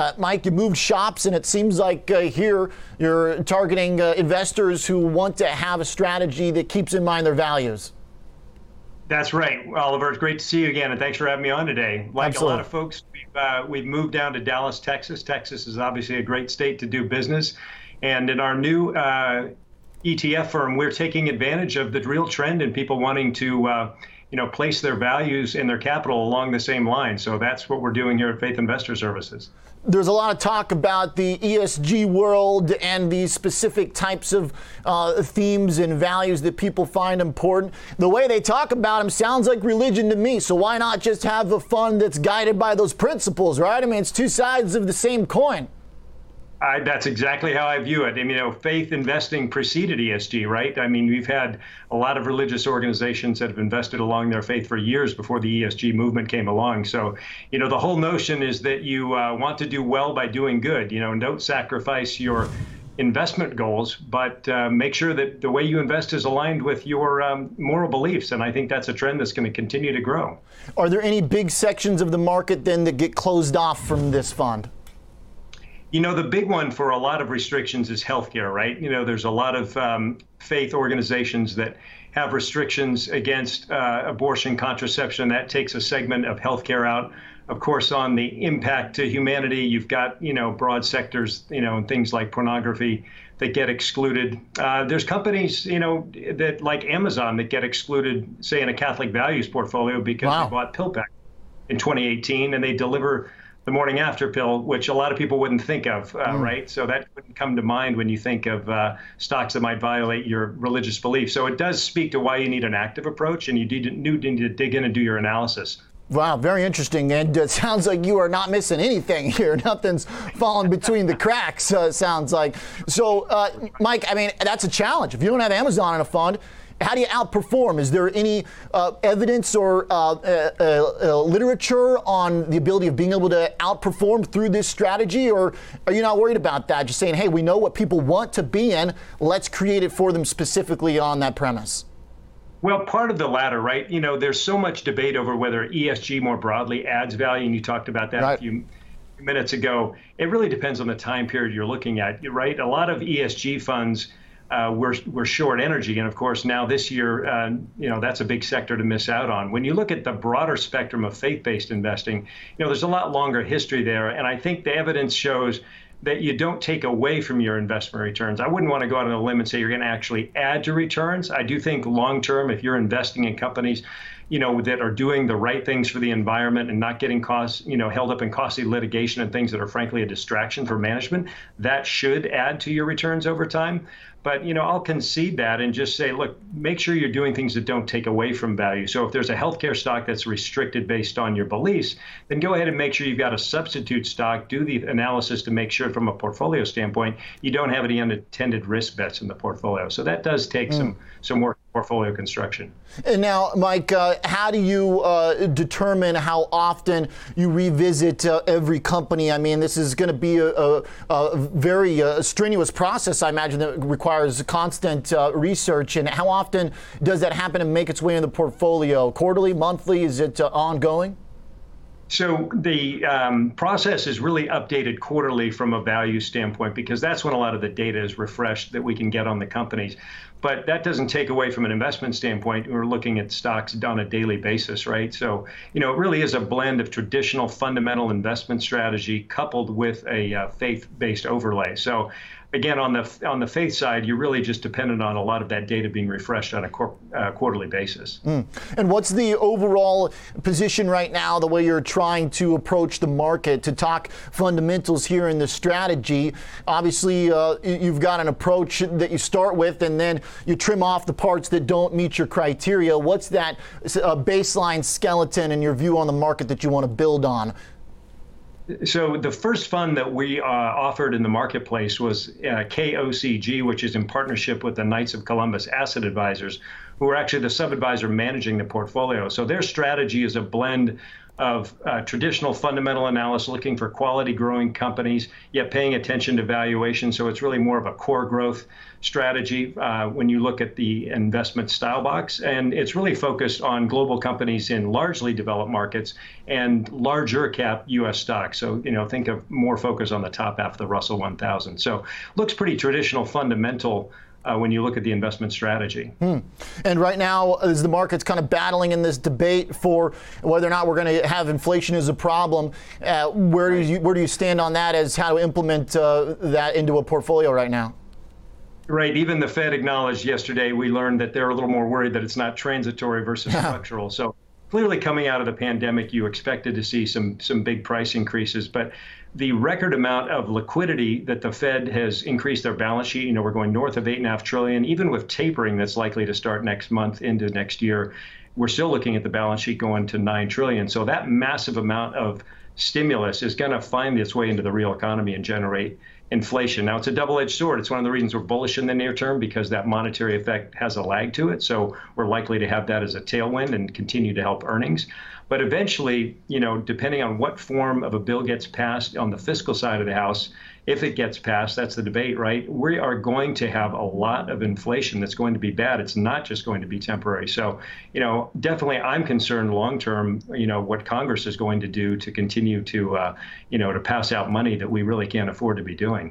Uh, Mike, you moved shops, and it seems like uh, here you're targeting uh, investors who want to have a strategy that keeps in mind their values. That's right, Oliver. It's great to see you again, and thanks for having me on today. Like Absolutely. a lot of folks, we've, uh, we've moved down to Dallas, Texas. Texas is obviously a great state to do business. And in our new uh, ETF firm, we're taking advantage of the real trend in people wanting to uh, you know, place their values and their capital along the same line. So that's what we're doing here at Faith Investor Services. There's a lot of talk about the ESG world and these specific types of uh, themes and values that people find important. The way they talk about them sounds like religion to me. So why not just have a fund that's guided by those principles, right? I mean, it's two sides of the same coin. I, that's exactly how I view it. I mean, you know, faith investing preceded ESG, right? I mean, we've had a lot of religious organizations that have invested along their faith for years before the ESG movement came along. So, you know, the whole notion is that you uh, want to do well by doing good, you know, and don't sacrifice your investment goals, but uh, make sure that the way you invest is aligned with your um, moral beliefs. And I think that's a trend that's going to continue to grow. Are there any big sections of the market then that get closed off from this fund? You know, the big one for a lot of restrictions is healthcare, right? You know, there's a lot of um, faith organizations that have restrictions against uh, abortion, contraception. That takes a segment of healthcare out. Of course, on the impact to humanity, you've got you know broad sectors, you know, and things like pornography that get excluded. Uh, there's companies, you know, that like Amazon that get excluded, say in a Catholic values portfolio because wow. they bought PillPack in 2018 and they deliver the morning after pill, which a lot of people wouldn't think of, uh, mm. right? So that wouldn't come to mind when you think of uh, stocks that might violate your religious beliefs. So it does speak to why you need an active approach, and you need, need to dig in and do your analysis. Wow, very interesting. And it sounds like you are not missing anything here. Nothing's falling between the cracks, uh, sounds like. So, uh, Mike, I mean, that's a challenge. If you don't have Amazon in a fund, how do you outperform? Is there any uh, evidence or uh, uh, uh, literature on the ability of being able to outperform through this strategy, or are you not worried about that? Just saying, hey, we know what people want to be in. Let's create it for them specifically on that premise. Well, part of the latter, right? You know, there's so much debate over whether ESG more broadly adds value, and you talked about that right. a few minutes ago. It really depends on the time period you're looking at, right? A lot of ESG funds uh, we're, we're short energy. And of course, now this year, uh, you know, that's a big sector to miss out on. When you look at the broader spectrum of faith based investing, you know, there's a lot longer history there. And I think the evidence shows that you don't take away from your investment returns. I wouldn't want to go out on a limb and say you're going to actually add to returns. I do think long term, if you're investing in companies, you know, that are doing the right things for the environment and not getting costs, you know, held up in costly litigation and things that are frankly a distraction for management, that should add to your returns over time. But you know, I'll concede that and just say, look, make sure you're doing things that don't take away from value. So if there's a healthcare stock that's restricted based on your beliefs, then go ahead and make sure you've got a substitute stock. Do the analysis to make sure, from a portfolio standpoint, you don't have any unintended risk bets in the portfolio. So that does take mm. some some work portfolio construction. And now, Mike, uh, how do you uh, determine how often you revisit uh, every company? I mean, this is going to be a, a, a very uh, strenuous process, I imagine, that requires constant uh, research. And how often does that happen and make its way in the portfolio? Quarterly, monthly? Is it uh, ongoing? So the um, process is really updated quarterly from a value standpoint because that's when a lot of the data is refreshed that we can get on the companies. But that doesn't take away from an investment standpoint. We're looking at stocks on a daily basis, right? So, you know, it really is a blend of traditional fundamental investment strategy coupled with a uh, faith-based overlay. So again, on the on the faith side, you're really just dependent on a lot of that data being refreshed on a cor- uh, quarterly basis. Mm. And what's the overall position right now? The way you're trying to approach the market to talk fundamentals here in the strategy. Obviously, uh, you've got an approach that you start with, and then you trim off the parts that don't meet your criteria. What's that uh, baseline skeleton in your view on the market that you want to build on? So the first fund that we uh, offered in the marketplace was uh, KOCG, which is in partnership with the Knights of Columbus Asset Advisors, who are actually the sub-advisor managing the portfolio. So their strategy is a blend of uh, traditional fundamental analysis, looking for quality growing companies, yet paying attention to valuation. So it's really more of a core growth strategy uh, when you look at the investment style box. And it's really focused on global companies in largely developed markets and larger cap U.S. stocks. So, you know, think of more focus on the top half of the Russell 1000. So looks pretty traditional fundamental uh, when you look at the investment strategy. Hmm. And right now, as the market's kind of battling in this debate for whether or not we're going to have inflation as a problem, uh, where, do you, where do you stand on that as how to implement uh, that into a portfolio right now? Right. Even the Fed acknowledged yesterday, we learned that they're a little more worried that it's not transitory versus structural. So clearly coming out of the pandemic, you expected to see some some big price increases, but the record amount of liquidity that the Fed has increased their balance sheet, you know, we're going north of eight and a half trillion, even with tapering that's likely to start next month into next year, we're still looking at the balance sheet going to nine trillion. So that massive amount of stimulus is going to find its way into the real economy and generate inflation. Now, it's a double edged sword. It's one of the reasons we're bullish in the near term because that monetary effect has a lag to it. So we're likely to have that as a tailwind and continue to help earnings. But eventually, you know, depending on what form of a bill gets passed on the fiscal side of the House, if it gets passed, that's the debate, right? We are going to have a lot of inflation that's going to be bad. It's not just going to be temporary. So, you know, definitely I'm concerned long term, you know, what Congress is going to do to continue to, uh, you know, to pass out money that we really can't afford to be doing.